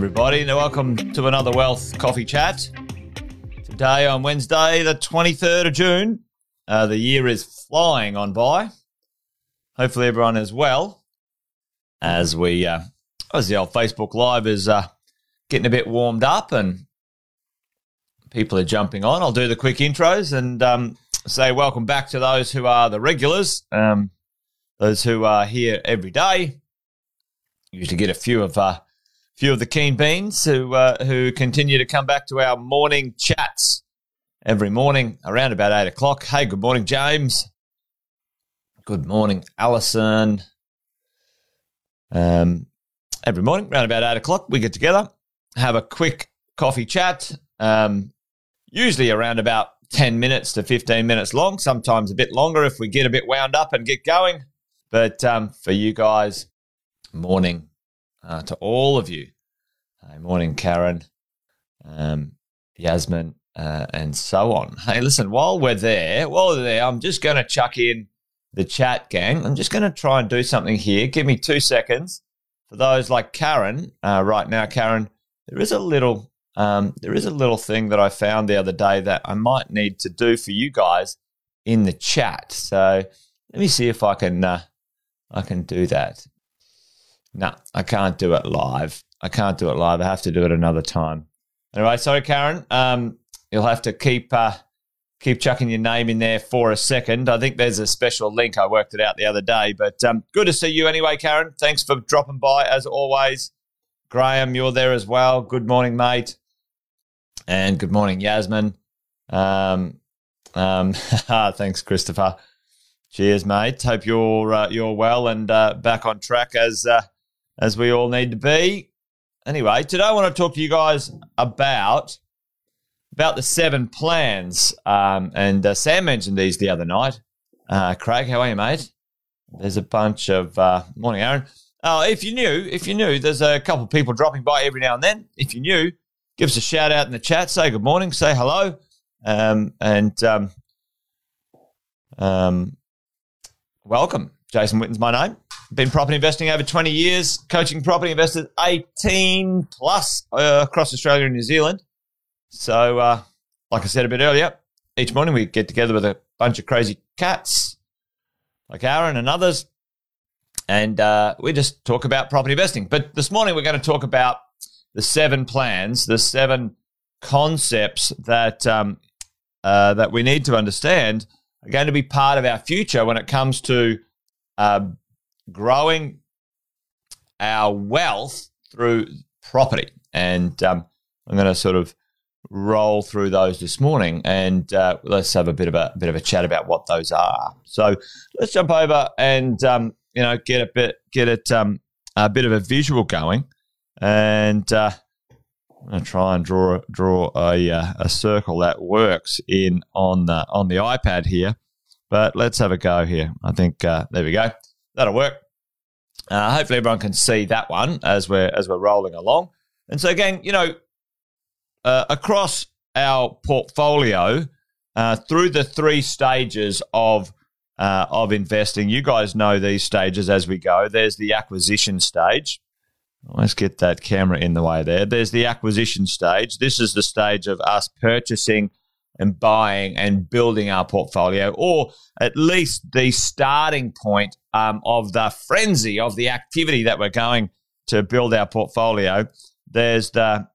everybody, and welcome to another Wealth Coffee Chat. Today on Wednesday, the 23rd of June. Uh, the year is flying on by. Hopefully, everyone is well as we, uh, as the old Facebook Live is uh, getting a bit warmed up and people are jumping on. I'll do the quick intros and um, say welcome back to those who are the regulars, um, those who are here every day. Usually get a few of uh, few of the keen beans who uh, who continue to come back to our morning chats every morning around about eight o'clock. Hey, good morning, James. Good morning, Alison. Um, every morning around about eight o'clock, we get together, have a quick coffee chat. Um, usually around about 10 minutes to 15 minutes long, sometimes a bit longer if we get a bit wound up and get going. But um, for you guys, morning uh, to all of you. Morning, Karen, um, Yasmin, uh, and so on. Hey, listen, while we're there, while we're there, I'm just going to chuck in the chat gang. I'm just going to try and do something here. Give me two seconds. For those like Karen, uh, right now, Karen, there is a little um, there is a little thing that I found the other day that I might need to do for you guys in the chat. So let me see if I can uh, I can do that. No, I can't do it live. I can't do it live. I have to do it another time. Anyway, sorry, Karen. Um, you'll have to keep uh, keep chucking your name in there for a second. I think there's a special link. I worked it out the other day, but um, good to see you anyway, Karen. Thanks for dropping by as always. Graham, you're there as well. Good morning, mate. And good morning, Yasmin. Um, um, thanks, Christopher. Cheers, mate. Hope you're uh, you're well and uh, back on track as uh, as we all need to be. Anyway, today I want to talk to you guys about about the seven plans. Um, and uh, Sam mentioned these the other night. Uh, Craig, how are you, mate? There's a bunch of uh, morning, Aaron. Oh, if you knew, if you knew, there's a couple of people dropping by every now and then. If you knew, give us a shout out in the chat. Say good morning. Say hello. Um, and um, um, welcome. Jason Witten's my name. Been property investing over 20 years, coaching property investors 18 plus uh, across Australia and New Zealand. So, uh, like I said a bit earlier, each morning we get together with a bunch of crazy cats like Aaron and others, and uh, we just talk about property investing. But this morning we're going to talk about the seven plans, the seven concepts that um, uh, that we need to understand are going to be part of our future when it comes to uh, growing our wealth through property. And um, I'm going to sort of roll through those this morning, and uh, let's have a bit of a, bit of a chat about what those are. So let's jump over and um, you know get a bit get it um, a bit of a visual going, and uh, I'm going to try and draw draw a uh, a circle that works in on the on the iPad here. But let's have a go here. I think uh, there we go. That'll work. Uh, hopefully, everyone can see that one as we're as we're rolling along. And so, again, you know, uh, across our portfolio uh, through the three stages of uh, of investing. You guys know these stages as we go. There's the acquisition stage. Let's get that camera in the way there. There's the acquisition stage. This is the stage of us purchasing and buying and building our portfolio, or at least the starting point um, of the frenzy of the activity that we're going to build our portfolio. There's the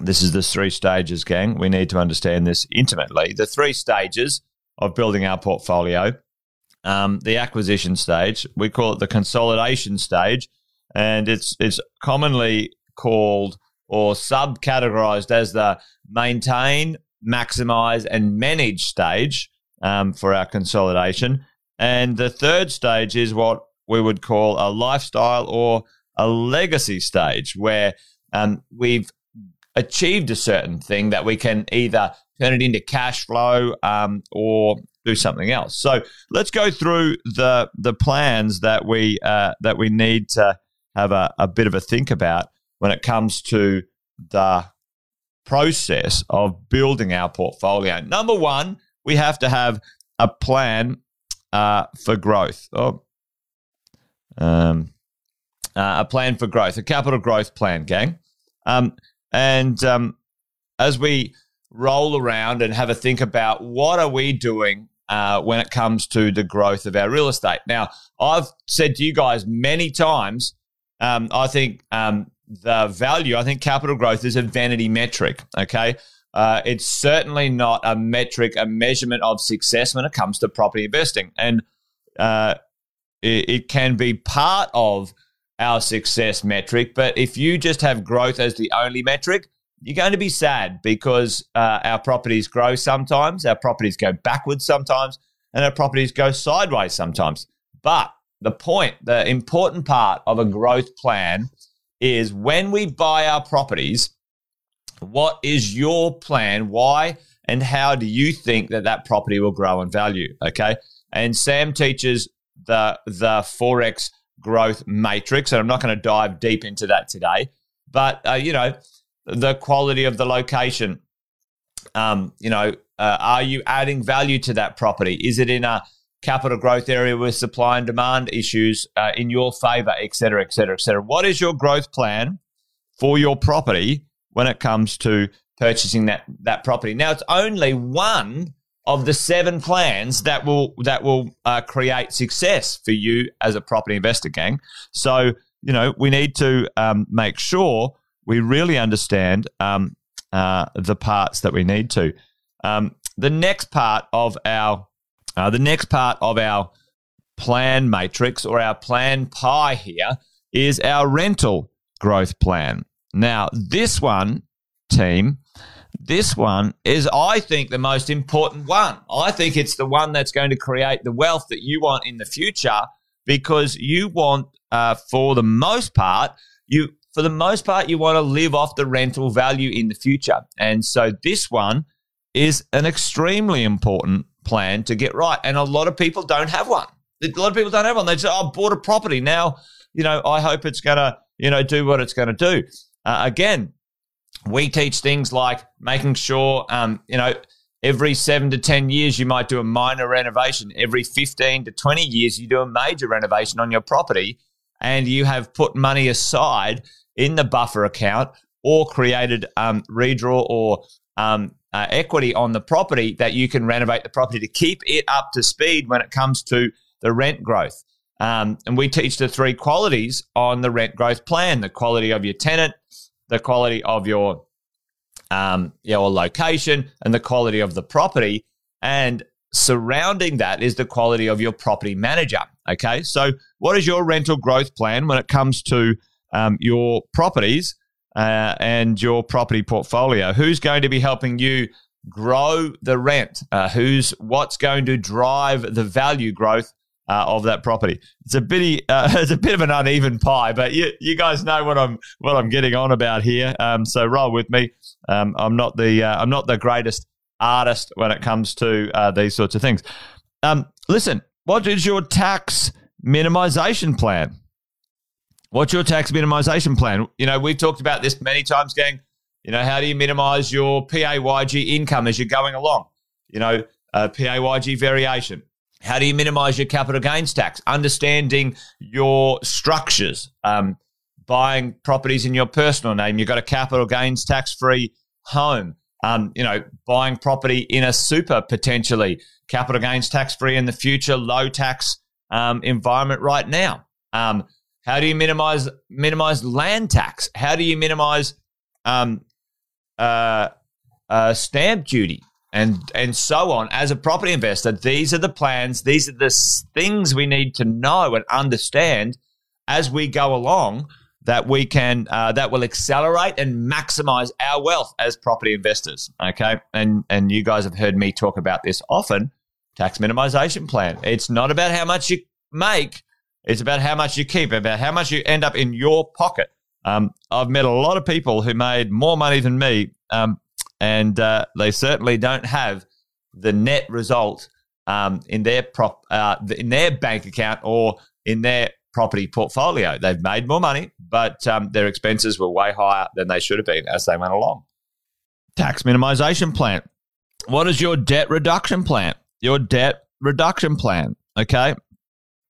this is the three stages, gang. We need to understand this intimately. The three stages of building our portfolio. Um, the acquisition stage, we call it the consolidation stage, and it's it's commonly called or subcategorized as the maintain, maximize, and manage stage um, for our consolidation. And the third stage is what we would call a lifestyle or a legacy stage, where um, we've achieved a certain thing that we can either turn it into cash flow um, or do something else. So let's go through the the plans that we uh, that we need to have a, a bit of a think about when it comes to the process of building our portfolio. Number one, we have to have a plan uh, for growth. Oh, um, uh, a plan for growth, a capital growth plan, gang. Um, and um, as we roll around and have a think about what are we doing uh, when it comes to the growth of our real estate. Now, I've said to you guys many times, um, I think um, the value, I think capital growth is a vanity metric. Okay. Uh, it's certainly not a metric, a measurement of success when it comes to property investing. And uh, it, it can be part of our success metric. But if you just have growth as the only metric, you're going to be sad because uh, our properties grow sometimes, our properties go backwards sometimes, and our properties go sideways sometimes. But the point, the important part of a growth plan is when we buy our properties, what is your plan? Why and how do you think that that property will grow in value? Okay. And Sam teaches the, the Forex growth matrix, and I'm not going to dive deep into that today, but, uh, you know, the quality of the location. Um, you know, uh, are you adding value to that property? Is it in a capital growth area with supply and demand issues uh, in your favor, et cetera, et cetera, et cetera? What is your growth plan for your property when it comes to purchasing that that property? Now, it's only one of the seven plans that will that will uh, create success for you as a property investor, gang. So you know we need to um, make sure we really understand um, uh, the parts that we need to. Um, the next part of our uh, the next part of our plan matrix or our plan pie here is our rental growth plan. Now, this one, team, this one is, I think, the most important one. I think it's the one that's going to create the wealth that you want in the future because you want, uh, for the most part, you for the most part, you want to live off the rental value in the future. And so this one is an extremely important plan to get right. And a lot of people don't have one. A lot of people don't have one. They say, oh, I bought a property. Now, you know, I hope it's going to, you know, do what it's going to do. Uh, again, we teach things like making sure, um, you know, every seven to 10 years, you might do a minor renovation. Every 15 to 20 years, you do a major renovation on your property and you have put money aside in the buffer account or created um, redraw or um, uh, equity on the property that you can renovate the property to keep it up to speed when it comes to the rent growth. Um, and we teach the three qualities on the rent growth plan the quality of your tenant, the quality of your um, your location, and the quality of the property. And surrounding that is the quality of your property manager. Okay. So, what is your rental growth plan when it comes to um, your properties uh, and your property portfolio. Who's going to be helping you grow the rent? Uh, who's what's going to drive the value growth uh, of that property? It's a bit uh, it's a bit of an uneven pie, but you, you guys know what I'm what I'm getting on about here. Um, so roll with me. Um, I'm not the uh, I'm not the greatest artist when it comes to uh, these sorts of things. Um, listen, what is your tax minimization plan? What's your tax minimization plan? You know, we've talked about this many times, gang. You know, how do you minimize your PAYG income as you're going along? You know, uh, PAYG variation. How do you minimize your capital gains tax? Understanding your structures. Um, buying properties in your personal name, you've got a capital gains tax free home. Um, you know, buying property in a super potentially capital gains tax free in the future, low tax um, environment right now. Um, how do you minimize minimize land tax? How do you minimize um, uh, uh, stamp duty and and so on? As a property investor, these are the plans. These are the things we need to know and understand as we go along that we can uh, that will accelerate and maximize our wealth as property investors. Okay, and and you guys have heard me talk about this often. Tax minimization plan. It's not about how much you make it's about how much you keep, about how much you end up in your pocket. Um, I've met a lot of people who made more money than me, um, and uh, they certainly don't have the net result um, in their prop uh, in their bank account or in their property portfolio. They've made more money, but um, their expenses were way higher than they should have been as they went along. Tax minimization plan. What is your debt reduction plan? Your debt reduction plan. Okay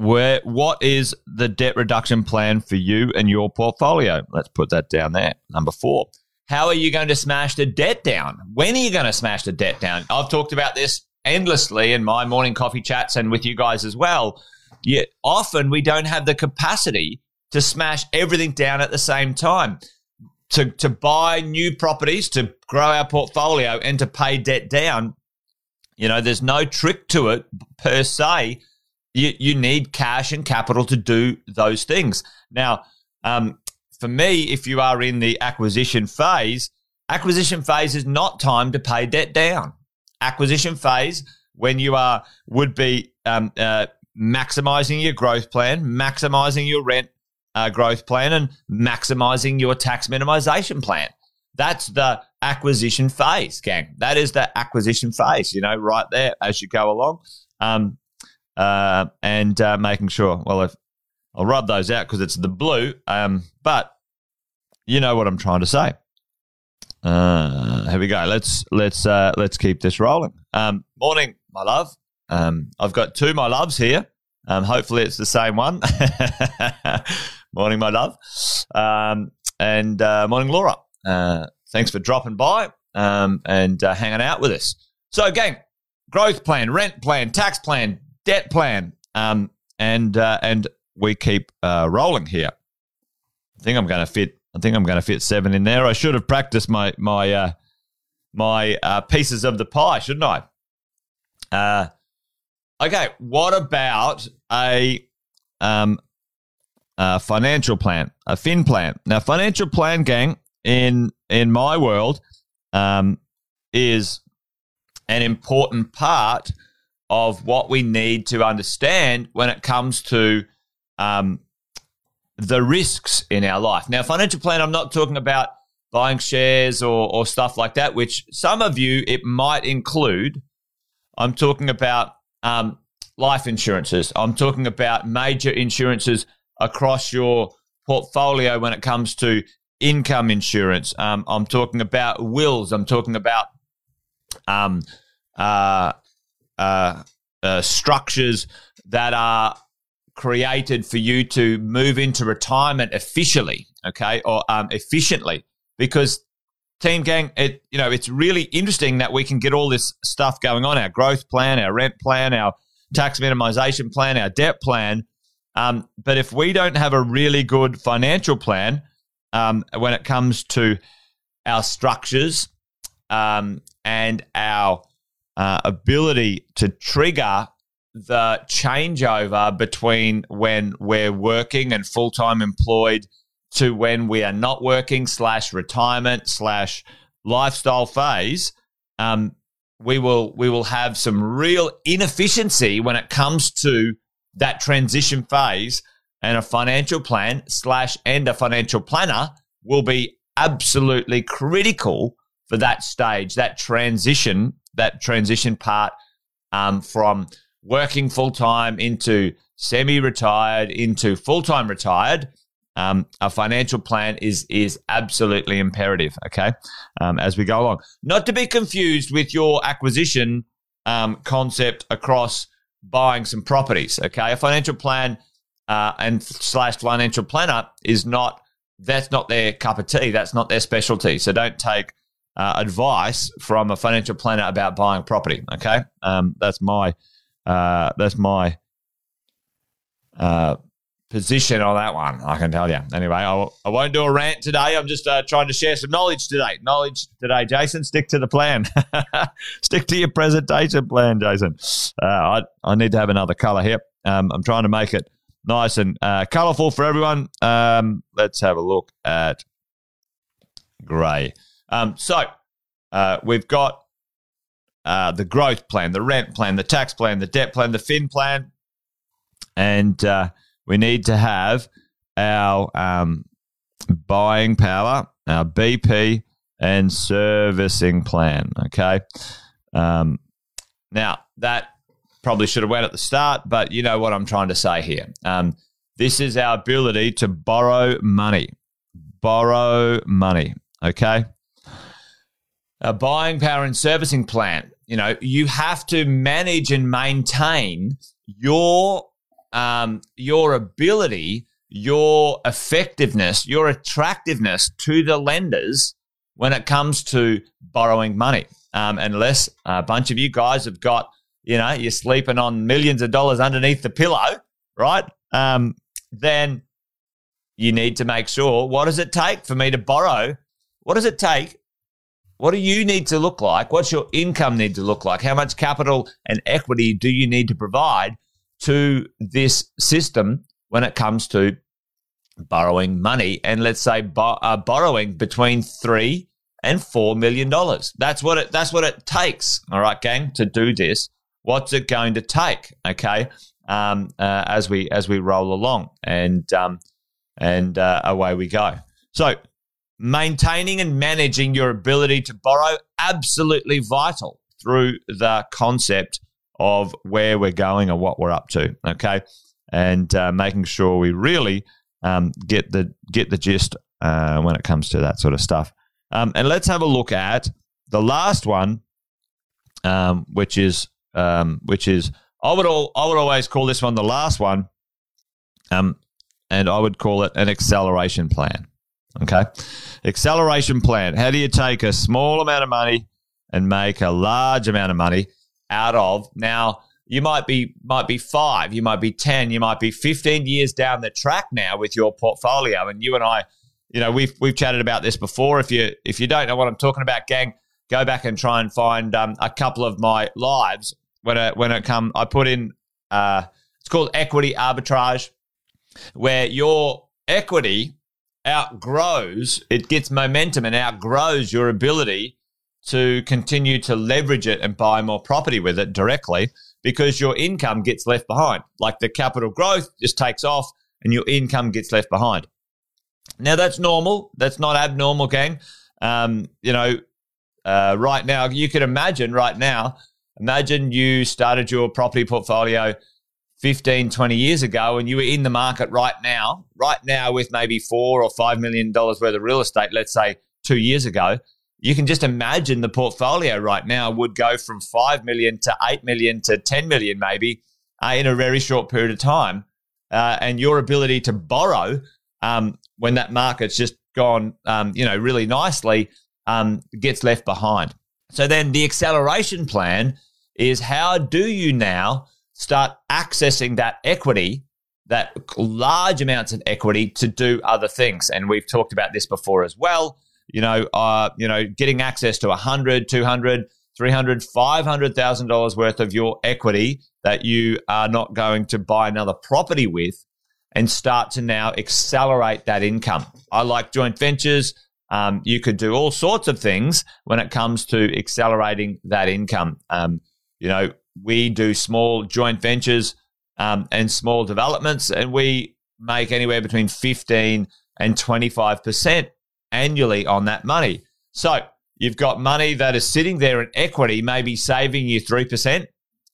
where what is the debt reduction plan for you and your portfolio? Let's put that down there. Number four. How are you going to smash the debt down? When are you going to smash the debt down? I've talked about this endlessly in my morning coffee chats and with you guys as well. Yet often we don't have the capacity to smash everything down at the same time. To, to buy new properties, to grow our portfolio, and to pay debt down. You know, there's no trick to it per se. You, you need cash and capital to do those things. Now, um, for me, if you are in the acquisition phase, acquisition phase is not time to pay debt down. Acquisition phase, when you are would be um, uh, maximizing your growth plan, maximizing your rent uh, growth plan, and maximizing your tax minimization plan. That's the acquisition phase, gang. That is the acquisition phase, you know, right there as you go along. Um, uh, and uh, making sure, well, if I'll rub those out because it's the blue, um, but you know what I'm trying to say. Uh, here we go. Let's let's uh, let's keep this rolling. Um, morning, my love. Um, I've got two my loves here. Um, hopefully, it's the same one. morning, my love. Um, and uh, morning, Laura. Uh, thanks for dropping by um, and uh, hanging out with us. So, gang, growth plan, rent plan, tax plan, debt plan, um, and uh, and we keep uh, rolling here. I think I'm going to fit. I think I'm going to fit seven in there. I should have practiced my my uh, my uh, pieces of the pie, shouldn't I? Uh, okay. What about a um, a financial plan, a fin plan? Now, financial plan, gang, in in my world, um, is an important part of what we need to understand when it comes to um, the risks in our life. Now, financial plan, I'm not talking about buying shares or, or stuff like that, which some of you it might include. I'm talking about um, life insurances. I'm talking about major insurances across your portfolio when it comes to income insurance. Um, I'm talking about wills. I'm talking about um, uh, uh, uh, structures that are created for you to move into retirement officially, okay, or um, efficiently. Because team gang, it you know it's really interesting that we can get all this stuff going on: our growth plan, our rent plan, our tax minimization plan, our debt plan. Um, but if we don't have a really good financial plan um, when it comes to our structures um, and our uh, ability to trigger the changeover between when we're working and full time employed to when we are not working slash retirement slash lifestyle phase, um, we will we will have some real inefficiency when it comes to that transition phase, and a financial plan slash and a financial planner will be absolutely critical for that stage, that transition that transition part um, from working full time into semi retired into full time retired. Um, a financial plan is is absolutely imperative. Okay, um, as we go along, not to be confused with your acquisition um, concept across buying some properties. Okay, a financial plan uh, and slash financial planner is not that's not their cup of tea. That's not their specialty. So don't take uh, advice from a financial planner about buying property. Okay, um, that's my uh, that's my uh, position on that one. I can tell you. Anyway, I w- I won't do a rant today. I'm just uh, trying to share some knowledge today. Knowledge today, Jason. Stick to the plan. Stick to your presentation plan, Jason. Uh, I I need to have another color here. Um, I'm trying to make it nice and uh, colorful for everyone. Um, let's have a look at grey. Um, so uh, we've got uh, the growth plan, the rent plan, the tax plan, the debt plan, the fin plan, and uh, we need to have our um, buying power, our BP, and servicing plan. Okay. Um, now that probably should have went at the start, but you know what I'm trying to say here. Um, this is our ability to borrow money. Borrow money. Okay a buying power and servicing plan. You know, you have to manage and maintain your um, your ability, your effectiveness, your attractiveness to the lenders when it comes to borrowing money. Um, unless a bunch of you guys have got, you know, you're sleeping on millions of dollars underneath the pillow, right? Um, then you need to make sure what does it take for me to borrow? What does it take? What do you need to look like? What's your income need to look like? How much capital and equity do you need to provide to this system when it comes to borrowing money? And let's say bo- uh, borrowing between three and four million dollars. That's what it. That's what it takes. All right, gang, to do this. What's it going to take? Okay, um, uh, as we as we roll along, and um, and uh, away we go. So, maintaining and managing your ability to borrow absolutely vital through the concept of where we're going or what we're up to. Okay, and uh, making sure we really um, get the get the gist uh, when it comes to that sort of stuff. Um, and let's have a look at the last one, um, which is um, which is I would all I would always call this one the last one. Um, and I would call it an acceleration plan. Okay. Acceleration plan. How do you take a small amount of money and make a large amount of money out of now? You might be might be five, you might be ten, you might be fifteen years down the track now with your portfolio. And you and I, you know, we've we've chatted about this before. If you if you don't know what I'm talking about, gang, go back and try and find um, a couple of my lives when it when it come. I put in uh, it's called equity arbitrage where your equity outgrows, it gets momentum and outgrows your ability to continue to leverage it and buy more property with it directly because your income gets left behind. Like the capital growth just takes off and your income gets left behind. Now that's normal. That's not abnormal, gang. Um, you know, uh, right now, you can imagine right now, imagine you started your property portfolio 15, 20 years ago and you were in the market right now, right now with maybe four or five million dollars worth of real estate, let's say two years ago, you can just imagine the portfolio right now would go from 5 million to 8 million to 10 million maybe uh, in a very short period of time. Uh, and your ability to borrow um, when that market's just gone, um, you know, really nicely um, gets left behind. So then the acceleration plan is how do you now – start accessing that equity, that large amounts of equity to do other things. And we've talked about this before as well. You know, uh, you know, getting access to 100, 200, 300, 500,000 dollars worth of your equity that you are not going to buy another property with and start to now accelerate that income. I like joint ventures. Um, you could do all sorts of things when it comes to accelerating that income. Um, you know, we do small joint ventures um, and small developments, and we make anywhere between 15 and 25% annually on that money. So you've got money that is sitting there in equity, maybe saving you 3%.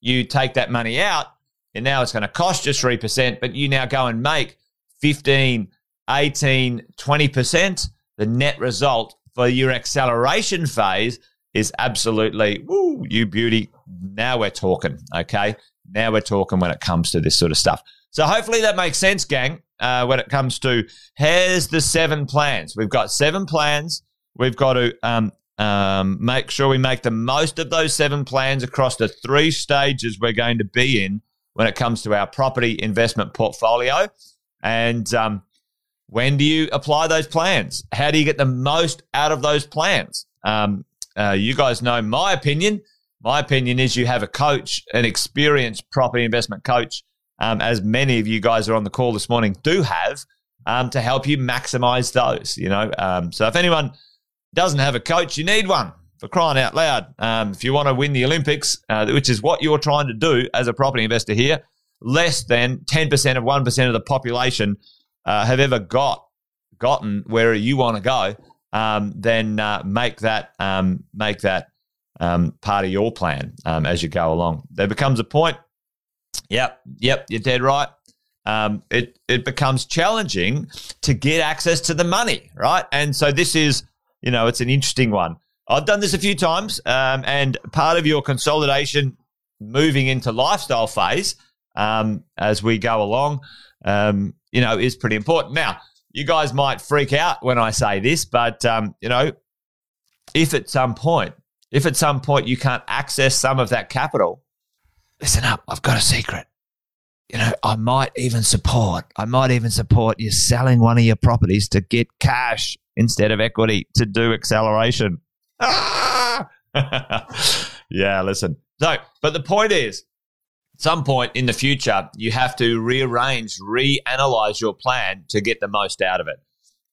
You take that money out, and now it's going to cost you 3%, but you now go and make 15, 18, 20%. The net result for your acceleration phase is absolutely, woo, you beauty. Now we're talking, okay? Now we're talking when it comes to this sort of stuff. So hopefully that makes sense, gang, uh, when it comes to here's the seven plans. We've got seven plans. We've got to um, um, make sure we make the most of those seven plans across the three stages we're going to be in when it comes to our property investment portfolio. And um, when do you apply those plans? How do you get the most out of those plans? Um, uh, you guys know my opinion. My opinion is you have a coach, an experienced property investment coach, um, as many of you guys are on the call this morning do have, um, to help you maximize those. You know, um, so if anyone doesn't have a coach, you need one for crying out loud. Um, if you want to win the Olympics, uh, which is what you're trying to do as a property investor here, less than 10% of 1% of the population uh, have ever got gotten where you want to go um, then uh, make that um, make that um, part of your plan um, as you go along. There becomes a point. Yep, yep, you're dead right. Um, it it becomes challenging to get access to the money, right? And so this is, you know, it's an interesting one. I've done this a few times, and part of your consolidation moving into lifestyle phase um, as we go along, um, you know, is pretty important. Now, you guys might freak out when I say this, but um, you know, if at some point, if at some point you can't access some of that capital, listen up. I've got a secret. You know, I might even support. I might even support you selling one of your properties to get cash instead of equity to do acceleration. Ah! yeah, listen. So, but the point is, some point in the future, you have to rearrange, reanalyze your plan to get the most out of it.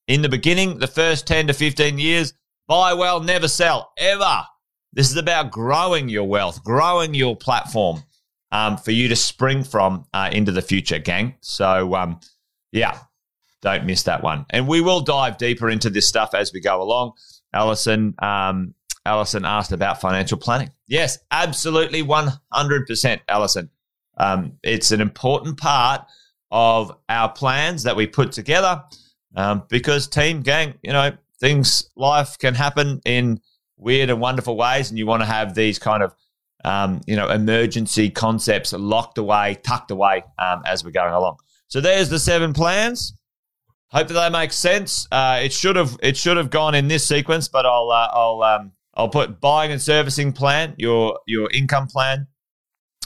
In the beginning, the first 10 to 15 years, buy well, never sell, ever. This is about growing your wealth, growing your platform um, for you to spring from uh, into the future, gang. So, um, yeah, don't miss that one. And we will dive deeper into this stuff as we go along. Allison, um, Alison asked about financial planning. Yes, absolutely, 100%, Alison. Um, it's an important part of our plans that we put together um, because team gang, you know, things, life can happen in weird and wonderful ways, and you want to have these kind of, um, you know, emergency concepts locked away, tucked away um, as we're going along. So there's the seven plans. Hope that they make sense. Uh, it should have it should have gone in this sequence, but I'll uh, I'll um, I'll put buying and servicing plan, your your income plan,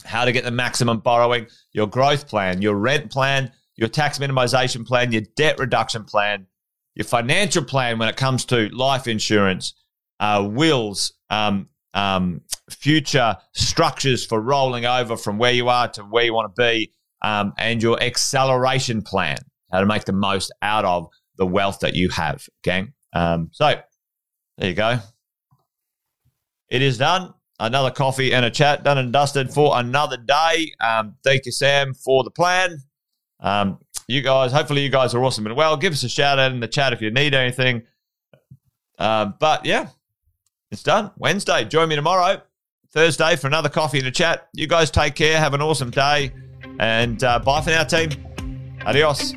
how to get the maximum borrowing, your growth plan, your rent plan, your tax minimization plan, your debt reduction plan, your financial plan when it comes to life insurance, uh, wills, um, um, future structures for rolling over from where you are to where you want to be, um, and your acceleration plan, how to make the most out of the wealth that you have, gang. Um, so there you go. It is done another coffee and a chat done and dusted for another day. Um, thank you, Sam, for the plan. Um, you guys, hopefully, you guys are awesome and well. Give us a shout out in the chat if you need anything. Um, but yeah, it's done. Wednesday. Join me tomorrow, Thursday, for another coffee and a chat. You guys take care. Have an awesome day. And uh, bye for now, team. Adios.